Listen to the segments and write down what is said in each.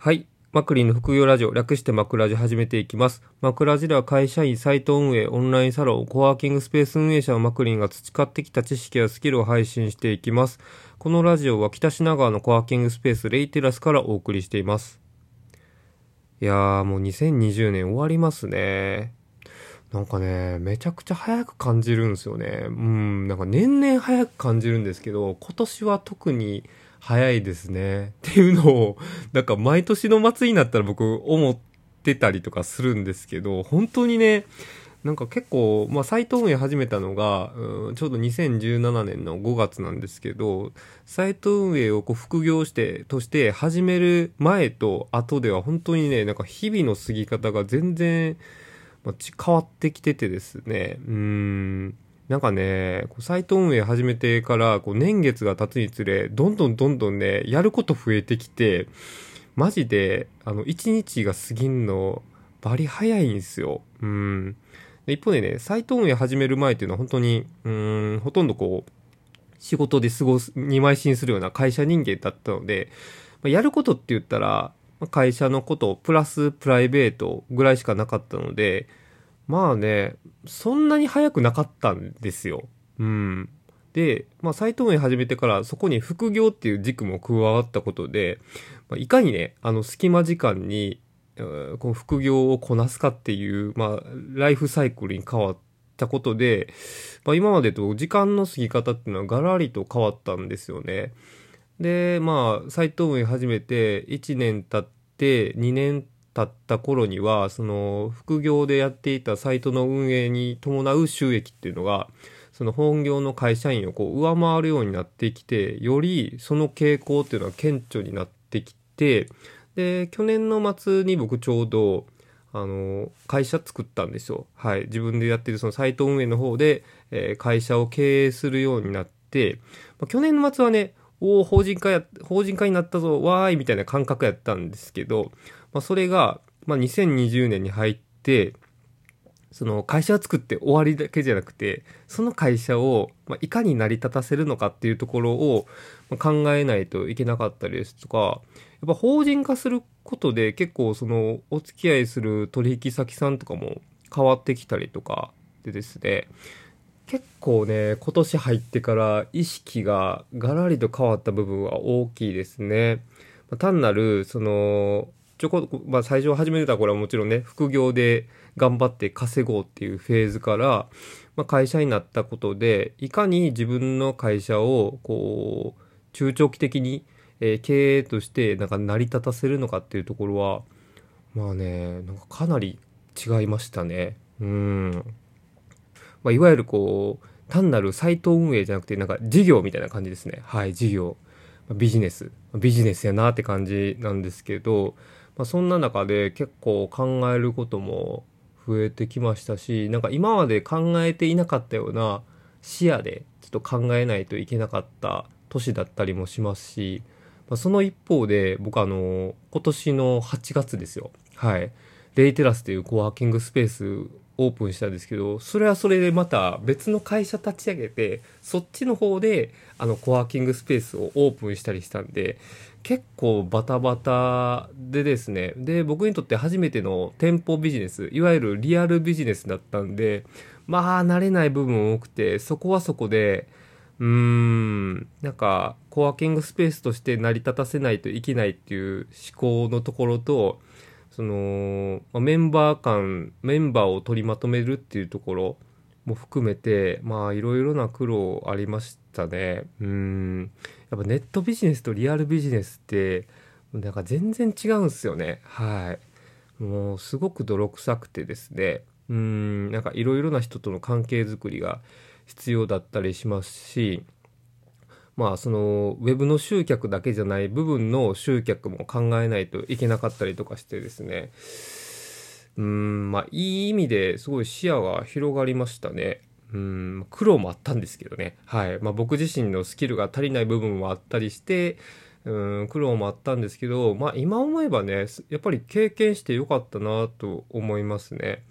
はい。マクリンの副業ラジオ、略してマクラジ始めていきます。マクラジでは会社員、サイト運営、オンラインサロン、コワーキングスペース運営者のマクリンが培ってきた知識やスキルを配信していきます。このラジオは北品川のコワーキングスペースレイテラスからお送りしています。いやーもう2020年終わりますね。なんかね、めちゃくちゃ早く感じるんですよね。うん、なんか年々早く感じるんですけど、今年は特に早いですね。っていうのを、なんか毎年の末になったら僕思ってたりとかするんですけど、本当にね、なんか結構、まあ、サイト運営始めたのが、ちょうど2017年の5月なんですけど、サイト運営をこう副業して、として始める前と後では本当にね、なんか日々の過ぎ方が全然、まあ、変わってきててですね、うーん、なんかね、サイト運営始めてから、こう年月が経つにつれ、どんどんどんどんね、やること増えてきて、マジで、あの、一日が過ぎんの、バリ早いんですよ。うん。で一方でね、サイト運営始める前っていうのは本当に、うん、ほとんどこう、仕事で過ごす、に邁進するような会社人間だったので、まあやることって言ったら、会社のことプラスプライベートぐらいしかなかったので、まあね、そんなに早くなかったんですよ。うん。で、まあ、サイト運営始めてから、そこに副業っていう軸も加わったことで、まあ、いかにね、あの、隙間時間に、この副業をこなすかっていう、まあ、ライフサイクルに変わったことで、まあ、今までと時間の過ぎ方っていうのはガラリと変わったんですよね。で、まあ、サイト運営始めて1年経って2年経った頃には、その副業でやっていたサイトの運営に伴う収益っていうのが、その本業の会社員をこう上回るようになってきて、よりその傾向っていうのは顕著になってきて、で、去年の末に僕ちょうど、あの、会社作ったんですよ。はい。自分でやってるそのサイト運営の方で、えー会社を経営するようになって、まあ、去年の末はね、おお、法人化や、法人化になったぞ、わーい、みたいな感覚やったんですけど、まあ、それが、まあ、2020年に入って、その会社を作って終わりだけじゃなくて、その会社を、まあ、いかに成り立たせるのかっていうところをまあ考えないといけなかったりですとか、やっぱ法人化することで結構そのお付き合いする取引先さんとかも変わってきたりとかでですね、結構ね、今年入ってから意識がガラリと変わった部分は大きいですね。ま単なる、その、ちょこ、まあ最初始めてた頃はもちろんね、副業で頑張って稼ごうっていうフェーズから、まあ会社になったことで、いかに自分の会社を、こう、中長期的に、えー経営としてなんか成り立たせるのかっていうところは、まあね、なんかかなり違いましたね。うん。まあ、いわゆるこう、単なるサイト運営じゃなくて、なんか事業みたいな感じですね。はい、事業。ビジネス。ビジネスやなって感じなんですけど、まあ、そんな中で結構考えることも増えてきましたし、なんか今まで考えていなかったような視野でちょっと考えないといけなかった年だったりもしますし、まあ、その一方で僕あの、今年の8月ですよ。はい。レイテラスというコワーキングスペースオープンしたんですけど、それはそれでまた別の会社立ち上げて、そっちの方であのコワーキングスペースをオープンしたりしたんで、結構バタバタでですね、で、僕にとって初めての店舗ビジネス、いわゆるリアルビジネスだったんで、まあ慣れない部分多くて、そこはそこで、うーん、なんか、コワーキングスペースとして成り立たせないといけないっていう思考のところと、その、まあメンバー間、メンバーを取りまとめるっていうところも含めて、まあいろいろな苦労ありましたね。うん。やっぱネットビジネスとリアルビジネスって、なんか全然違うんすよね。はい。もうすごく泥臭くてですね。うん、なんかいろいろな人との関係づくりが必要だったりしますし、まあそのウェブの集客だけじゃない部分の集客も考えないといけなかったりとかしてですね。うん、まあいい意味ですごい視野が広がりましたね。うん、苦労もあったんですけどね。はい。まあ僕自身のスキルが足りない部分もあったりして、うん、苦労もあったんですけど、まあ今思えばね、やっぱり経験してよかったなと思いますね。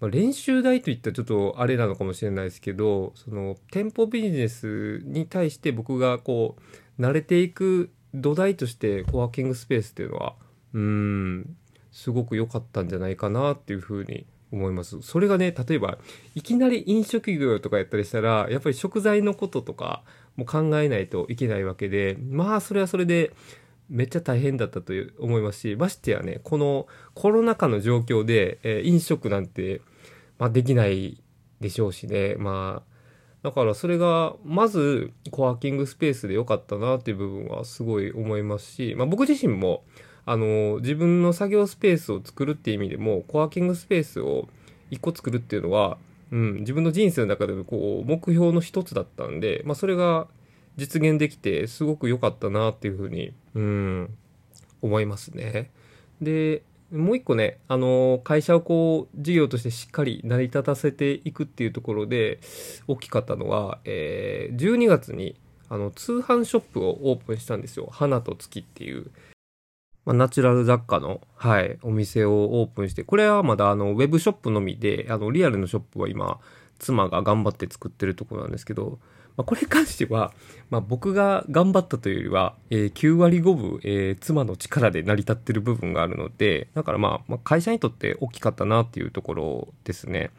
まあ、練習台といったらちょっとあれなのかもしれないですけど、その店舗ビジネスに対して僕がこう、慣れていく土台としてコワーキングスペースっていうのは、うん、すごく良かったんじゃないかなっていうふうに思います。それがね、例えば、いきなり飲食業とかやったりしたら、やっぱり食材のこととかも考えないといけないわけで、まあ、それはそれで、めっちゃ大変だったと思いますし、ましてやね、このコロナ禍の状況で、えー、飲食なんて、まあ、できないでしょうしね、まあ、だからそれが、まず、コワーキングスペースで良かったなっていう部分はすごい思いますし、まあ僕自身も、あの、自分の作業スペースを作るっていう意味でも、コワーキングスペースを一個作るっていうのは、うん、自分の人生の中でのこう、目標の一つだったんで、まあそれが実現できて、すごく良かったなっていうふうに、うん、思いますね。で、もう一個ね、あの、会社をこう、事業としてしっかり成り立たせていくっていうところで、大きかったのは、えー、12月に、あの、通販ショップをオープンしたんですよ。花と月っていう。まあ、ナチュラル雑貨の、はい、お店をオープンして、これはまだあの、ウェブショップのみで、あの、リアルのショップは今、妻が頑張って作ってるところなんですけど、まあ、これに関しては、まあ、僕が頑張ったというよりは、えー、9割5分、えー、妻の力で成り立ってる部分があるので、だからまあ、まあ、会社にとって大きかったなっていうところですね。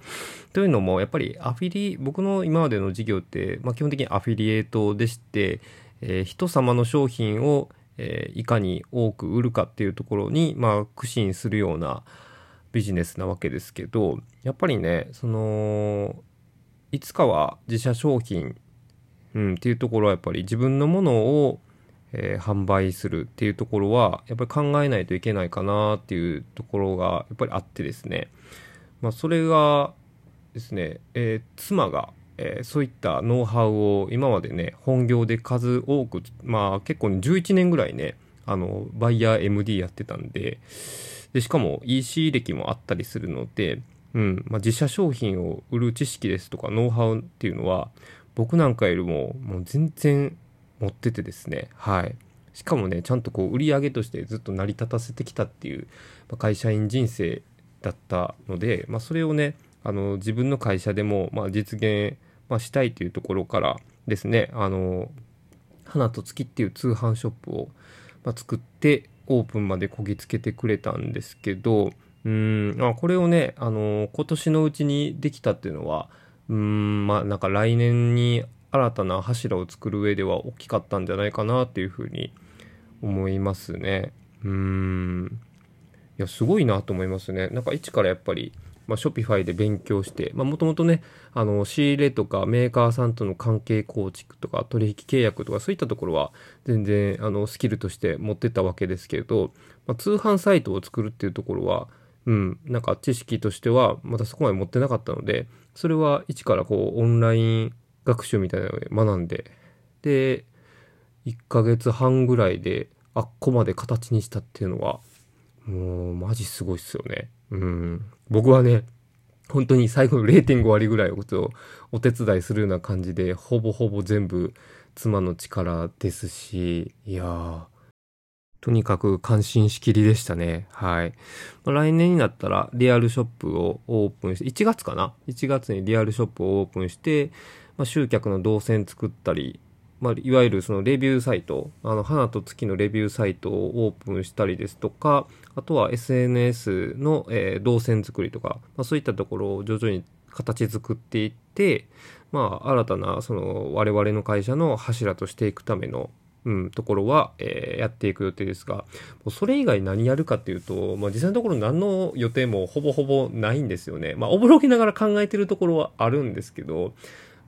というのも、やっぱりアフィリ、僕の今までの事業って、まあ、基本的にアフィリエイトでして、えー、人様の商品を、えー、いかに多く売るかっていうところに、まあ、苦心するようなビジネスなわけですけど、やっぱりね、その、いつかは自社商品うん、っていうところはやっぱり自分のものを、えー、販売するっていうところはやっぱり考えないといけないかなっていうところがやっぱりあってですね、まあ、それがですね、えー、妻が、えー、そういったノウハウを今までね本業で数多くまあ結構11年ぐらいねあのバイヤー MD やってたんででしかも EC 歴もあったりするので、うんまあ、自社商品を売る知識ですとかノウハウっていうのは僕なんかよりももう全然持っててですね。はい。しかもねちゃんとこう売り上げとしてずっと成り立たせてきたっていう、ま、会社員人生だったので、まあ、それをねあの自分の会社でも、まあ、実現、ま、したいというところからですねあの花と月っていう通販ショップを、ま、作ってオープンまでこぎつけてくれたんですけどうんあこれをねあの今年のうちにできたっていうのはうん、まあなんか来年に新たな柱を作る上では大きかったんじゃないかなっていうふうに思いますね。うん。いや、すごいなと思いますね。なんか一からやっぱり、まあ、ショピファイで勉強して、まあ、もともとね、あの、仕入れとかメーカーさんとの関係構築とか取引契約とかそういったところは全然、あの、スキルとして持ってたわけですけれど、まあ、通販サイトを作るっていうところは、うん、なんか知識としてはまたそこまで持ってなかったので、それは一からこうオンライン学習みたいなので学んで、で、1ヶ月半ぐらいであっこまで形にしたっていうのは、もうマジすごいっすよね。うん。僕はね、本当に最後の0.5割ぐらいをお手伝いするような感じで、ほぼほぼ全部妻の力ですし、いやー、とにかく感心しきりでしたね。はい。来年になったらリアルショップをオープンして、1月かな ?1 月にリアルショップをオープンして、まあ、集客の動線作ったり、まあ、いわゆるそのレビューサイト、あの、花と月のレビューサイトをオープンしたりですとか、あとは SNS の、えー、動線作りとか、まあ、そういったところを徐々に形作っていって、まあ、新たな、その、我々の会社の柱としていくための、うん、ところは、えー、やっていく予定ですが、もうそれ以外何やるかっていうと、まあ、実際のところ何の予定もほぼほぼないんですよね。まあ、おぼろげながら考えてるところはあるんですけど、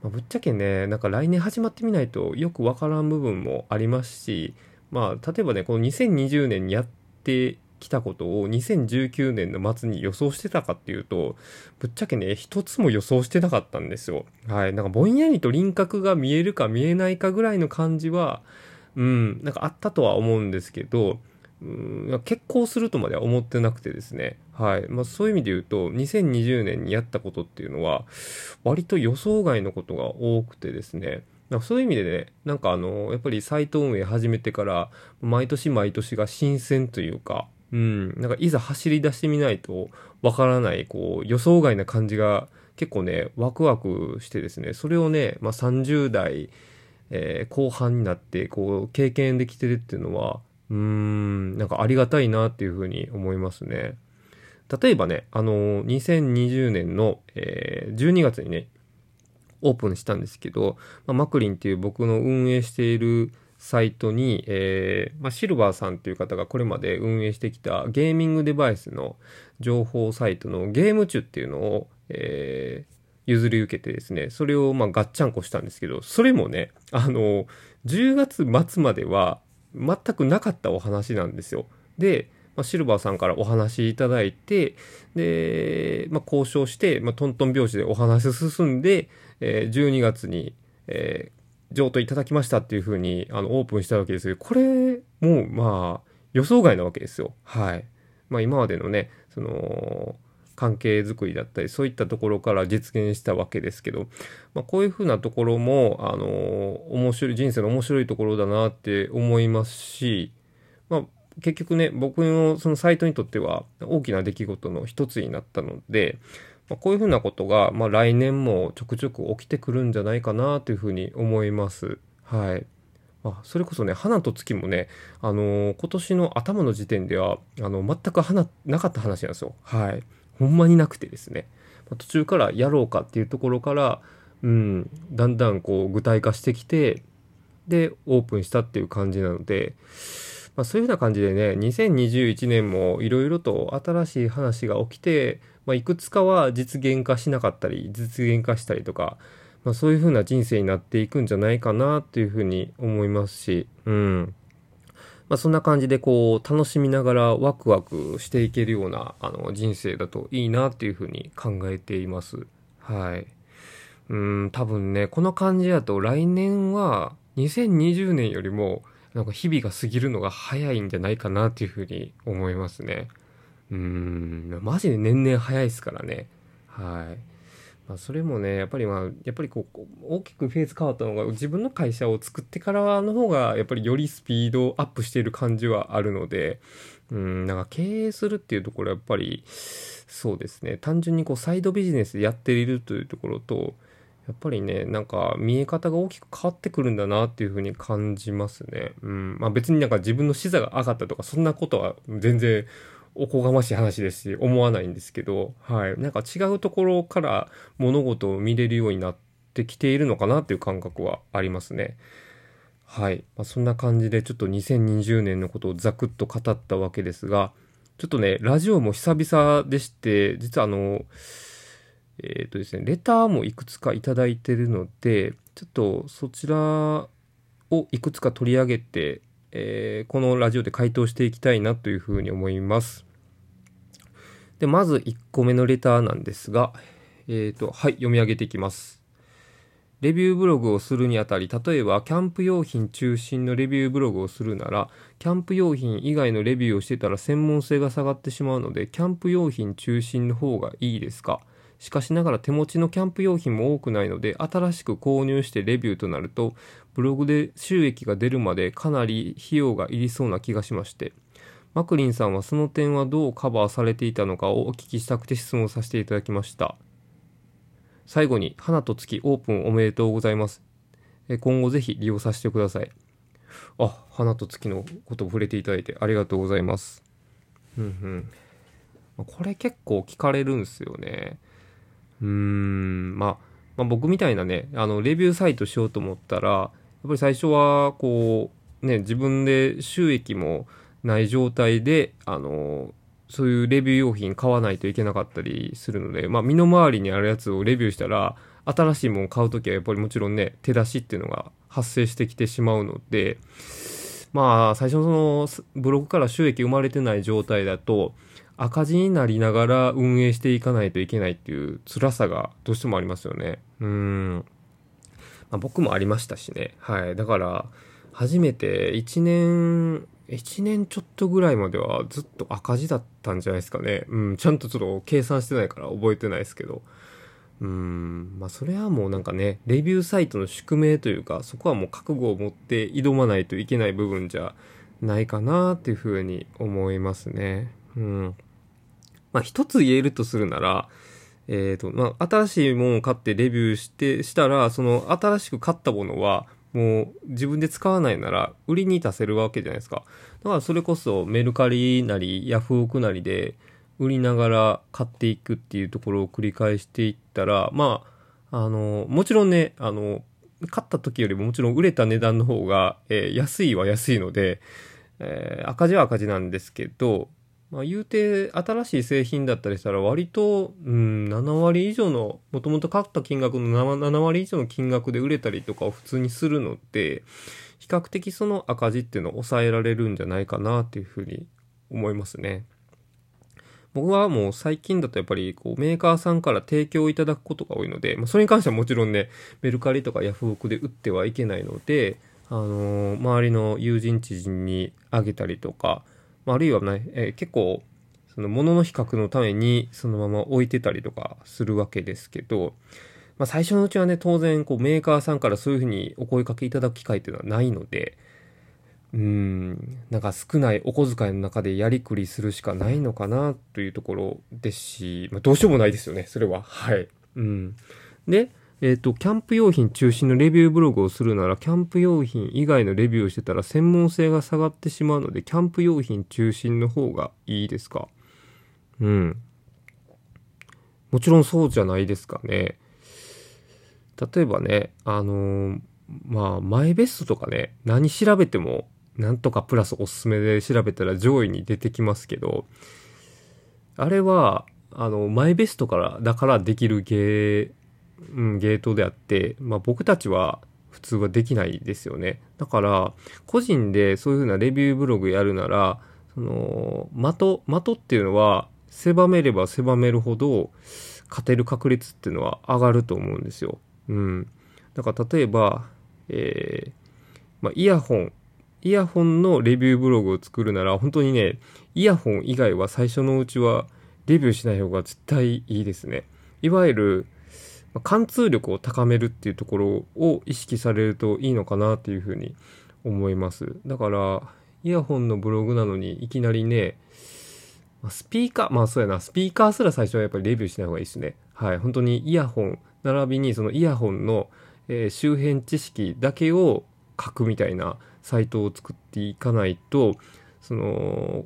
まあ、ぶっちゃけね、なんか来年始まってみないとよくわからん部分もありますし、まあ、例えばね、この2020年にやってきたことを2019年の末に予想してたかっていうと、ぶっちゃけね、一つも予想してなかったんですよ。はい。なんかぼんやりと輪郭が見えるか見えないかぐらいの感じは、うん、なんかあったとは思うんですけど、うん、結婚するとまでは思ってなくてですね。はい。まあそういう意味で言うと、2020年にやったことっていうのは、割と予想外のことが多くてですね。そういう意味でね、なんかあの、やっぱりサイト運営始めてから、毎年毎年が新鮮というか、うん、なんかいざ走り出してみないとわからない、こう、予想外な感じが結構ね、ワクワクしてですね、それをね、まあ30代、えー、後半になってこう経験できてるっていうのは、うーん、なんかありがたいなっていうふうに思いますね。例えばね、あのー、2020年の、えー、12月にね、オープンしたんですけど、まあ、マクリンっていう僕の運営しているサイトに、えー、まあ、シルバーさんっていう方がこれまで運営してきたゲーミングデバイスの情報サイトのゲームチュっていうのを、えー、譲り受けてですね、それをまあガッチャンコしたんですけど、それもね、あの、10月末までは全くなかったお話なんですよ。で、まあ、シルバーさんからお話いただいて、で、まあ、交渉して、まあ、トントン拍子でお話進んで、えー、12月に、えー、譲渡いただきましたっていうふうに、あの、オープンしたわけですけど、これも、まあ、予想外なわけですよ。はい。まあ、今までのね、その、関係づくりだったり、そういったところから実現したわけですけど、まあ、こういうふうなところも、あの面白い、人生の面白いところだなって思いますし、まあ、結局ね、僕のそのサイトにとっては大きな出来事の一つになったので、まあ、こういうふうなことが、まあ、来年もちょくちょく起きてくるんじゃないかなというふうに思います。はい。あそれこそね、花と月もね、あのー、今年の頭の時点では、あの、全く花、なかった話なんですよ。はい。ほんまになくてですね、途中からやろうかっていうところから、うん、だんだんこう具体化してきて、で、オープンしたっていう感じなので、まあ、そういうふうな感じでね、2021年もいろいろと新しい話が起きて、まあ、いくつかは実現化しなかったり、実現化したりとか、まあ、そういうふうな人生になっていくんじゃないかなっていうふうに思いますし、うん。まあ、そんな感じでこう楽しみながらワクワクしていけるようなあの人生だといいなっていうふうに考えています。はい。うん、多分ね、この感じだと来年は2020年よりもなんか日々が過ぎるのが早いんじゃないかなっていうふうに思いますね。うん、マジで年々早いですからね。はい。まあ、それもね、やっぱりまあ、やっぱりこう、大きくフェーズ変わったのが、自分の会社を作ってからの方が、やっぱりよりスピードアップしている感じはあるので、うん、なんか経営するっていうところやっぱり、そうですね、単純にこう、サイドビジネスでやっているというところと、やっぱりね、なんか見え方が大きく変わってくるんだなっていうふうに感じますね。うん。まあ別になんか自分の視座が上がったとか、そんなことは全然おこがましい話ですし、思わないんですけど、はい。なんか違うところから物事を見れるようになってきているのかなっていう感覚はありますね。はい。まあ、そんな感じでちょっと2020年のことをザクッと語ったわけですが、ちょっとね、ラジオも久々でして、実はあの、えっ、ー、とですね、レターもいくつかいいてるので、ちょっとそちらをいくつか取り上げて、えー、このラジオで回答していきたいなというふうに思います。で、まず1個目のレターなんですが、えっ、ー、と、はい、読み上げていきます。レビューブログをするにあたり、例えばキャンプ用品中心のレビューブログをするなら、キャンプ用品以外のレビューをしてたら専門性が下がってしまうので、キャンプ用品中心の方がいいですか？しかしながら手持ちのキャンプ用品も多くないので、新しく購入してレビューとなると、ブログで収益が出るまでかなり費用がいりそうな気がしまして、マクリンさんはその点はどうカバーされていたのかをお聞きしたくて質問させていただきました。最後に、花と月オープンおめでとうございます。今後ぜひ利用させてください。あ、花と月のことを触れていただいてありがとうございます。うんうん。これ結構聞かれるんですよね。うーん、まあ、まあ、僕みたいなね、あの、レビューサイトしようと思ったら、ぱり最初は、こう、ね、自分で収益もない状態で、あの、そういうレビュー用品買わないといけなかったりするので、まあ、身の回りにあるやつをレビューしたら、新しいものを買うときはやっぱりもちろんね、手出しっていうのが発生してきてしまうので、まあ、最初のそのブログから収益生まれてない状態だと、赤字になりながら運営していかないといけないっていう辛さがどうしてもありますよね。うん。まあ、僕もありましたしね。はい。だから、初めて1年、1年ちょっとぐらいまではずっと赤字だったんじゃないですかね。うん。ちゃんとちょっと計算してないから覚えてないですけど。うん。まあ、それはもうなんかね、レビューサイトの宿命というか、そこはもう覚悟を持って挑まないといけない部分じゃないかなっていうふうに思いますね。うん。まあ、一つ言えるとするなら、えっ、ー、と、まあ、新しいものを買ってレビューして、したら、その新しく買ったものは、もう自分で使わないなら売りに出せるわけじゃないですか。だからそれこそメルカリなりヤフオクなりで売りながら買っていくっていうところを繰り返していったら、まあ、あの、もちろんね、あの、買った時よりももちろん売れた値段の方が、えー、安いは安いので、えー、赤字は赤字なんですけど、まあ、言うて新しい製品だったりしたら割と、うん、7割以上の、もともと買った金額の 7, 7割以上の金額で売れたりとかを普通にするので、比較的その赤字っていうのを抑えられるんじゃないかなっていうふうに思いますね。僕はもう最近だとやっぱりこうメーカーさんから提供いただくことが多いので、まあ、それに関してはもちろんね、メルカリとかヤフオクで売ってはいけないので、あのー、周りの友人知人にあげたりとか、あるいはね、えー、結構、その物の比較のためにそのまま置いてたりとかするわけですけど、まあ、最初のうちはね、当然こうメーカーさんからそういうふうにお声かけいただく機会っていうのはないので、うん、なんか少ないお小遣いの中でやりくりするしかないのかなというところですし、まあ、どうしようもないですよね、それは。はい。うん。で、えっ、ー、と、キャンプ用品中心のレビューブログをするなら、キャンプ用品以外のレビューをしてたら専門性が下がってしまうので、キャンプ用品中心の方がいいですか？うん。もちろんそうじゃないですかね。例えばね、あのー、まあ、マイベストとかね、何調べても、なんとかプラスおすすめで調べたら上位に出てきますけど、あれは、あの、マイベストから、だからできる芸うん、ゲートであって、まあ、僕たちは普通はできないですよね。だから、個人でそういう風なレビューブログやるなら、その、的、的っていうのは、狭めれば狭めるほど、勝てる確率っていうのは上がると思うんですよ。うん。だから例えば、えー、まあ、イヤホン、イヤホンのレビューブログを作るなら、本当にね、イヤホン以外は最初のうちはレビューしない方が絶対いいですね。いわゆる、貫通力を高めるっていうところを意識されるといいのかなっていうふうに思います。だから、イヤホンのブログなのにいきなりね、スピーカー、まあそうやな、スピーカーすら最初はやっぱりレビューしない方がいいですね。はい。本当にイヤホン、並びにそのイヤホンの、え、周辺知識だけを書くみたいなサイトを作っていかないと、その、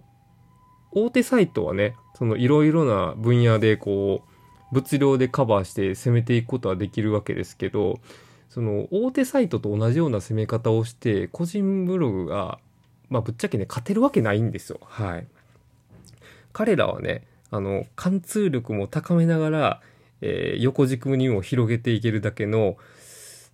大手サイトはね、そのいろいろな分野でこう、物量でカバーして攻めていくことはできるわけですけどその大手サイトと同じような攻め方をして個人ブログがまあぶっちゃけね勝てるわけないんですよ。はい。彼らはねあの貫通力も高めながら、えー、横軸にも広げていけるだけの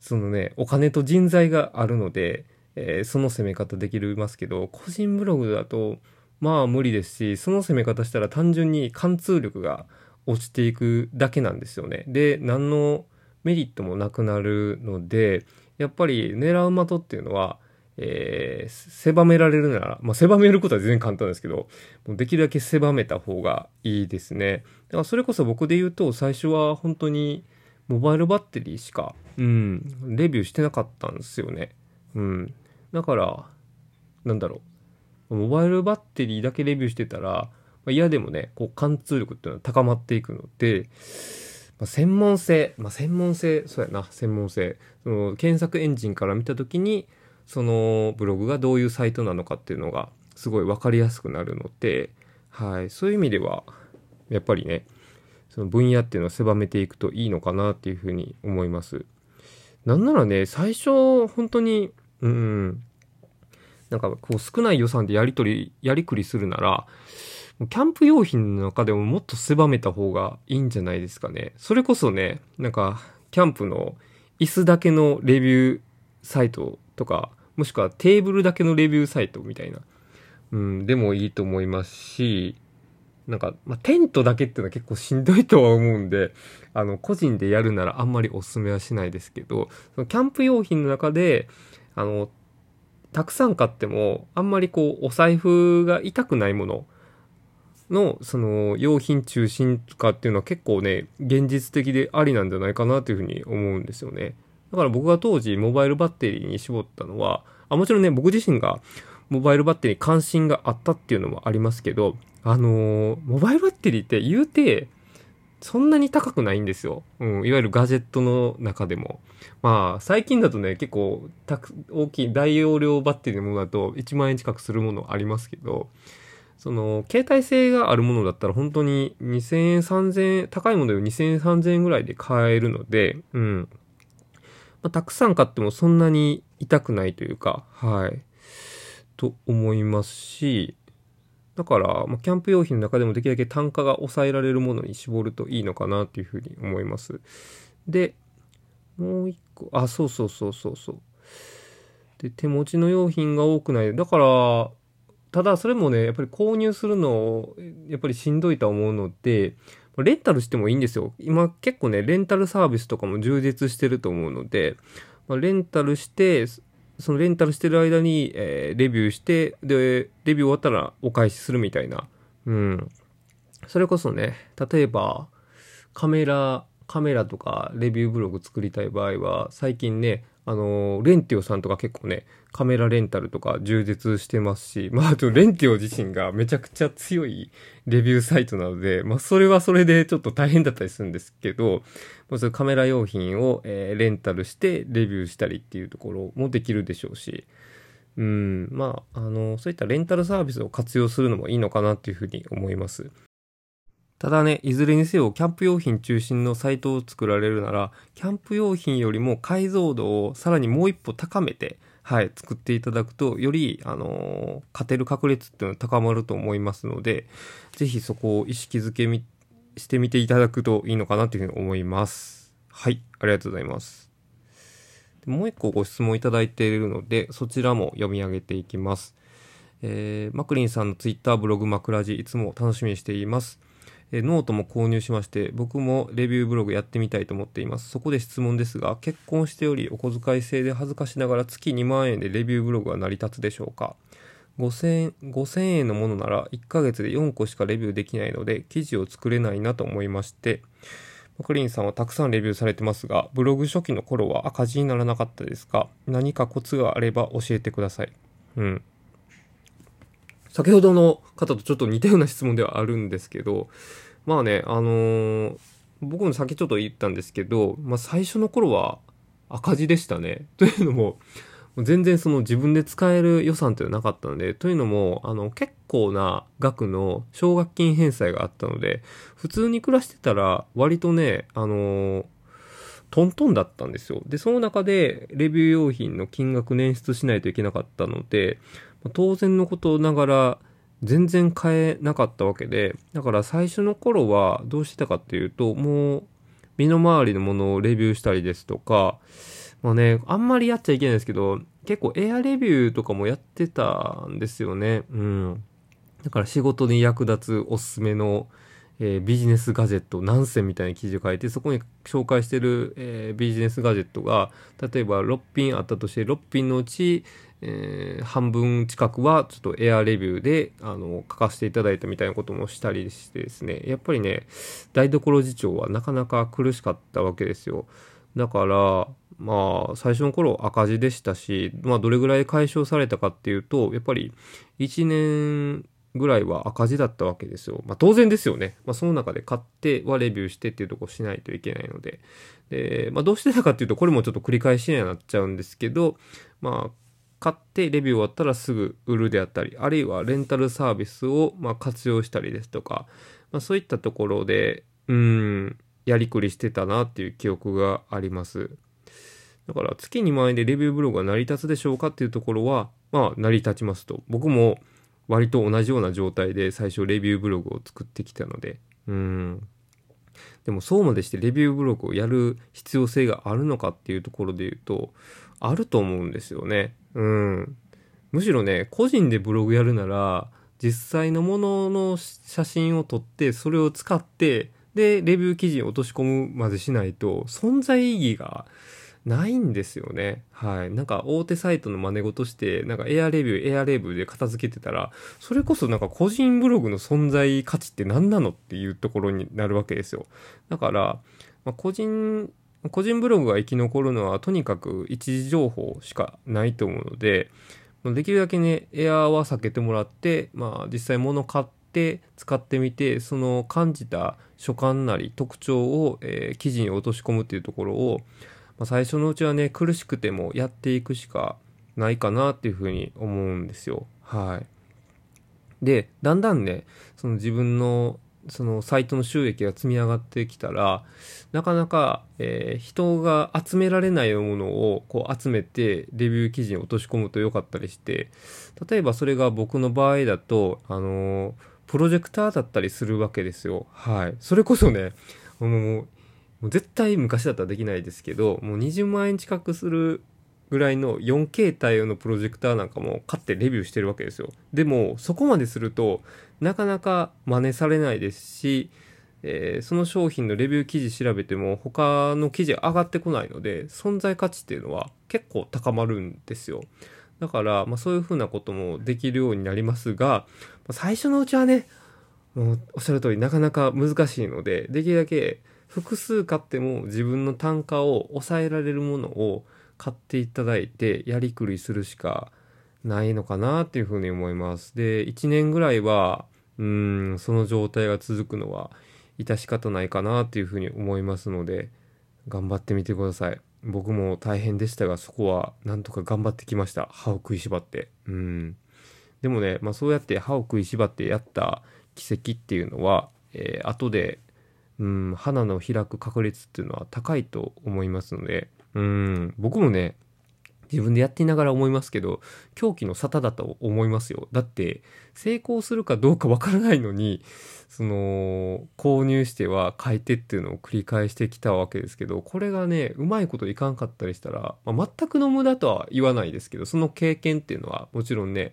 そのねお金と人材があるので、えー、その攻め方できますけど個人ブログだとまあ無理ですしその攻め方したら単純に貫通力が落ちていくだけなんですよね。で、何のメリットもなくなるので、やっぱり狙う的っていうのは、えー、狭められるなら、まあ、狭めることは全然簡単ですけど、もうできるだけ狭めた方がいいですね。だからそれこそ僕で言うと、最初は本当にモバイルバッテリーしか、うん、レビューしてなかったんですよね。うん。だから、なんだろう。モバイルバッテリーだけレビューしてたら、まあ、嫌でもね、こう貫通力っていうのは高まっていくので、まあ、専門性、まあ、専門性、そうやな、専門性。その検索エンジンから見たときに、そのブログがどういうサイトなのかっていうのがすごい分かりやすくなるので、はい、そういう意味では、やっぱりね、その分野っていうのを狭めていくといいのかなっていうふうに思います。なんならね、最初、本当に、うん、なんかこう少ない予算でやり取り、やりくりするなら、キャンプ用品の中でももっと狭めた方がいいんじゃないですかね。それこそね、なんか、キャンプの椅子だけのレビューサイトとか、もしくはテーブルだけのレビューサイトみたいな、うん、でもいいと思いますし、なんか、まあ、テントだけっていうのは結構しんどいとは思うんで、あの、個人でやるならあんまりお勧めはしないですけど、そのキャンプ用品の中で、あの、たくさん買っても、あんまりこう、お財布が痛くないもののその用品中心とかっていうのは結構ね現実的でありなんじゃないかなというふうに思うんですよねだから僕が当時モバイルバッテリーに絞ったのはあもちろんね僕自身がモバイルバッテリーに関心があったっていうのもありますけどあのー、モバイルバッテリーって言うてそんなに高くないんですよ。うん、いわゆるガジェットの中でも。まあ、最近だとね、結構大きい大容量バッテリーのものだと1万円近くするものありますけど、その、携帯性があるものだったら本当に2000円、3000円、高いもので2000円、3000円ぐらいで買えるので、うん。まあ、たくさん買ってもそんなに痛くないというか、はい。と思いますし、だから、まあ、キャンプ用品の中でもできるだけ単価が抑えられるものに絞るといいのかなっていうふうに思います。で、もう一個、あ、そうそうそうそうそう。で、手持ちの用品が多くない。だから、ただそれもね、やっぱり購入するの、やっぱりしんどいと思うので、レンタルしてもいいんですよ。今結構ね、レンタルサービスとかも充実してると思うので、ま、レンタルして、そのレンタルしてる間に、えー、レビューして、で、レビュー終わったらお返しするみたいな。うん。それこそね、例えば、カメラ、カメラとかレビューブログ作りたい場合は、最近ね、あの、レンティオさんとか結構ね、カメラレンタルとか充実してますし、まあ、レンティオ自身がめちゃくちゃ強いレビューサイトなので、まあ、それはそれでちょっと大変だったりするんですけど、まずカメラ用品を、えー、レンタルしてレビューしたりっていうところもできるでしょうし、うん、まあ、あの、そういったレンタルサービスを活用するのもいいのかなっていうふうに思います。ただね、いずれにせよキャンプ用品中心のサイトを作られるなら、キャンプ用品よりも解像度をさらにもう一歩高めて、はい、作っていただくと、より、あのー、勝てる確率っていうのは高まると思いますので、ぜひそこを意識づけみ、してみていただくといいのかなというふうに思います。はい、ありがとうございます。もう一個ご質問いただいているので、そちらも読み上げていきます。えー、マクリンさんのツイッターブログマクラジいつも楽しみにしています。ノートも購入しまして、僕もレビューブログやってみたいと思っています。そこで質問ですが、結婚しており、お小遣い制で恥ずかしながら月2万円でレビューブログは成り立つでしょうか5000円、5000円のものなら1ヶ月で4個しかレビューできないので、記事を作れないなと思いまして、クリーンさんはたくさんレビューされてますが、ブログ初期の頃は赤字にならなかったですか？何かコツがあれば教えてください。うん。先ほどの方とちょっと似たような質問ではあるんですけど、まあね、あのー、僕も先ちょっと言ったんですけど、まあ最初の頃は赤字でしたね。というのも、全然その自分で使える予算っていうのはなかったので、というのも、あの、結構な額の奨学金返済があったので、普通に暮らしてたら割とね、あのー、トントンだったんですよ。で、その中でレビュー用品の金額捻出しないといけなかったので、当然のことながら全然変えなかったわけで、だから最初の頃はどうしてたかっていうと、もう身の回りのものをレビューしたりですとか、まあね、あんまりやっちゃいけないですけど、結構エアレビューとかもやってたんですよね。うん。だから仕事に役立つおすすめの、えー、ビジネスガジェット何選みたいな記事を書いて、そこに紹介してる、えー、ビジネスガジェットが、例えば6品あったとして、6品のうち、えー、半分近くはちょっとエアレビューであの書かせていただいたみたいなこともしたりしてですね。やっぱりね台所次長はなかなか苦しかったわけですよ。だからまあ最初の頃赤字でしたしまあどれぐらい解消されたかっていうとやっぱり1年ぐらいは赤字だったわけですよ。まあ当然ですよね。まあその中で買ってはレビューしてっていうとこしないといけないので。で、まあどうしてたかっていうとこれもちょっと繰り返しにはなっちゃうんですけど、まあ買ってレビュー終わったらすぐ売るであったり、あるいはレンタルサービスをま活用したりですとか、まあ、そういったところで、うん、やりくりしてたなっていう記憶があります。だから月2万円でレビューブログが成り立つでしょうかっていうところは、まあ成り立ちますと。僕も割と同じような状態で最初レビューブログを作ってきたので、うん。でもそうまでしてレビューブログをやる必要性があるのかっていうところで言うと、あると思うんですよね。うん。むしろね、個人でブログやるなら、実際のものの写真を撮って、それを使って、で、レビュー記事に落とし込むまでしないと、存在意義がないんですよね。はい。なんか大手サイトの真似事して、なんかエアレビュー、エアレビューで片付けてたら、それこそなんか個人ブログの存在価値って何なのっていうところになるわけですよ。だから、まあ、個人個人ブログが生き残るのはとにかく一時情報しかないと思うので、できるだけね、エアーは避けてもらって、まあ実際物買って使ってみてその感じた所感なり特徴を、えー、記事に落とし込むっていうところを、まあ、最初のうちはね苦しくてもやっていくしかないかなっていうふうに思うんですよ。はい。で、だんだんね、その自分のそのサイトの収益が積み上がってきたら、なかなか、えー、人が集められないものをこう集めてレビュー記事に落とし込むと良かったりして、例えばそれが僕の場合だと、あのー、プロジェクターだったりするわけですよ。はい。それこそね、もう、もう絶対昔だったらできないですけど、もう20万円近くするぐらいの 4K 対応のプロジェクターなんかも買ってレビューしてるわけですよ。でも、そこまですると、なかなか真似されないですし、えー、その商品のレビュー記事調べても他の記事上がってこないので、存在価値っていうのは結構高まるんですよ。だから、まあそういうふうなこともできるようになりますが、最初のうちはね、もうおっしゃる通りなかなか難しいので、できるだけ複数買っても自分の単価を抑えられるものを買っていただいてやりくりするしかないのかなっていうふうに思います。で、1年ぐらいは、うん、その状態が続くのは致し方ないかなっていうふうに思いますので、頑張ってみてください。僕も大変でしたが、そこはなんとか頑張ってきました。歯を食いしばって。うん。でもね、まあそうやって歯を食いしばってやった奇跡っていうのは、えー、後で、うん、花の開く確率っていうのは高いと思いますので、うん、僕もね、自分でやっていながら思いますけど、狂気の沙汰だと思いますよ。だって、成功するかどうかわからないのに、その、購入しては買い手っていうのを繰り返してきたわけですけど、これがね、うまいこといかんかったりしたら、まあ、全くの無駄とは言わないですけど、その経験っていうのはもちろんね、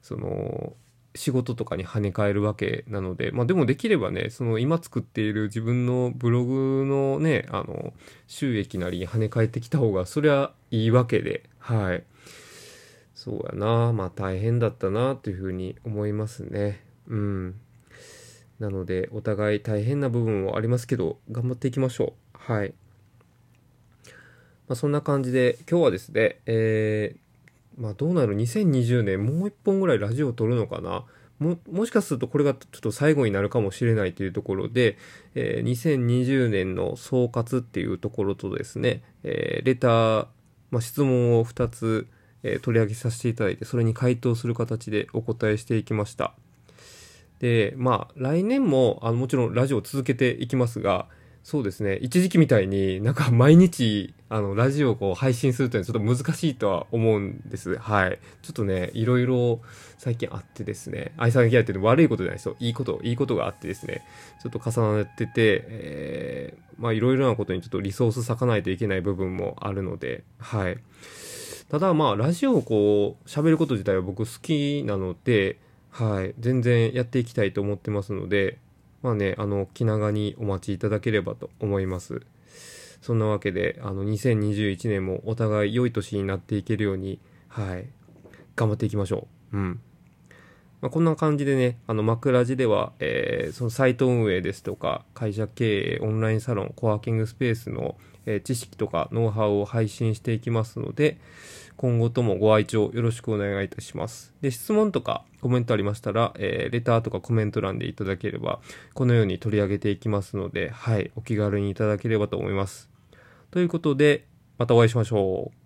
その、仕事とかに跳ね返るわけなので、まあでもできればね、その今作っている自分のブログのね、あの、収益なりに跳ね返ってきた方が、そりゃいいわけで、はい。そうやな、まあ大変だったなというふうに思いますね。うん。なので、お互い大変な部分はありますけど、頑張っていきましょう。はい。まあそんな感じで、今日はですね、えー、まあどうなる？2020年もう一本ぐらいラジオを撮るのかな？も、もしかするとこれがちょっと最後になるかもしれないというところで、えー、2020年の総括っていうところとですね、えー、レター、まあ、質問を2つ、えー、取り上げさせていただいて、それに回答する形でお答えしていきました。で、まあ来年もあのもちろんラジオを続けていきますが、そうですね。一時期みたいになんか毎日、あの、ラジオをこう配信するというのはちょっと難しいとは思うんです。はい。ちょっとね、いろいろ最近あってですね、愛され嫌いっていうのは悪いことじゃないですよ。いいこと、いいことがあってですね、ちょっと重なってて、えー、まあいろいろなことにちょっとリソース割かないといけない部分もあるので、はい。ただまあ、ラジオをこう、喋ること自体は僕好きなので、はい。全然やっていきたいと思ってますので、まあね、あの、気長にお待ちいただければと思います。そんなわけで、あの、2021年もお互い良い年になっていけるように、はい、頑張っていきましょう。うん。まあ、こんな感じでね、あの、枕地では、えー、そのサイト運営ですとか、会社経営、オンラインサロン、コワーキングスペースの、えー、知識とかノウハウを配信していきますので、今後ともご愛聴よろしくお願いいたします。で、質問とかコメントありましたら、えー、レターとかコメント欄でいただければ、このように取り上げていきますので、はい、お気軽にいただければと思います。ということで、またお会いしましょう。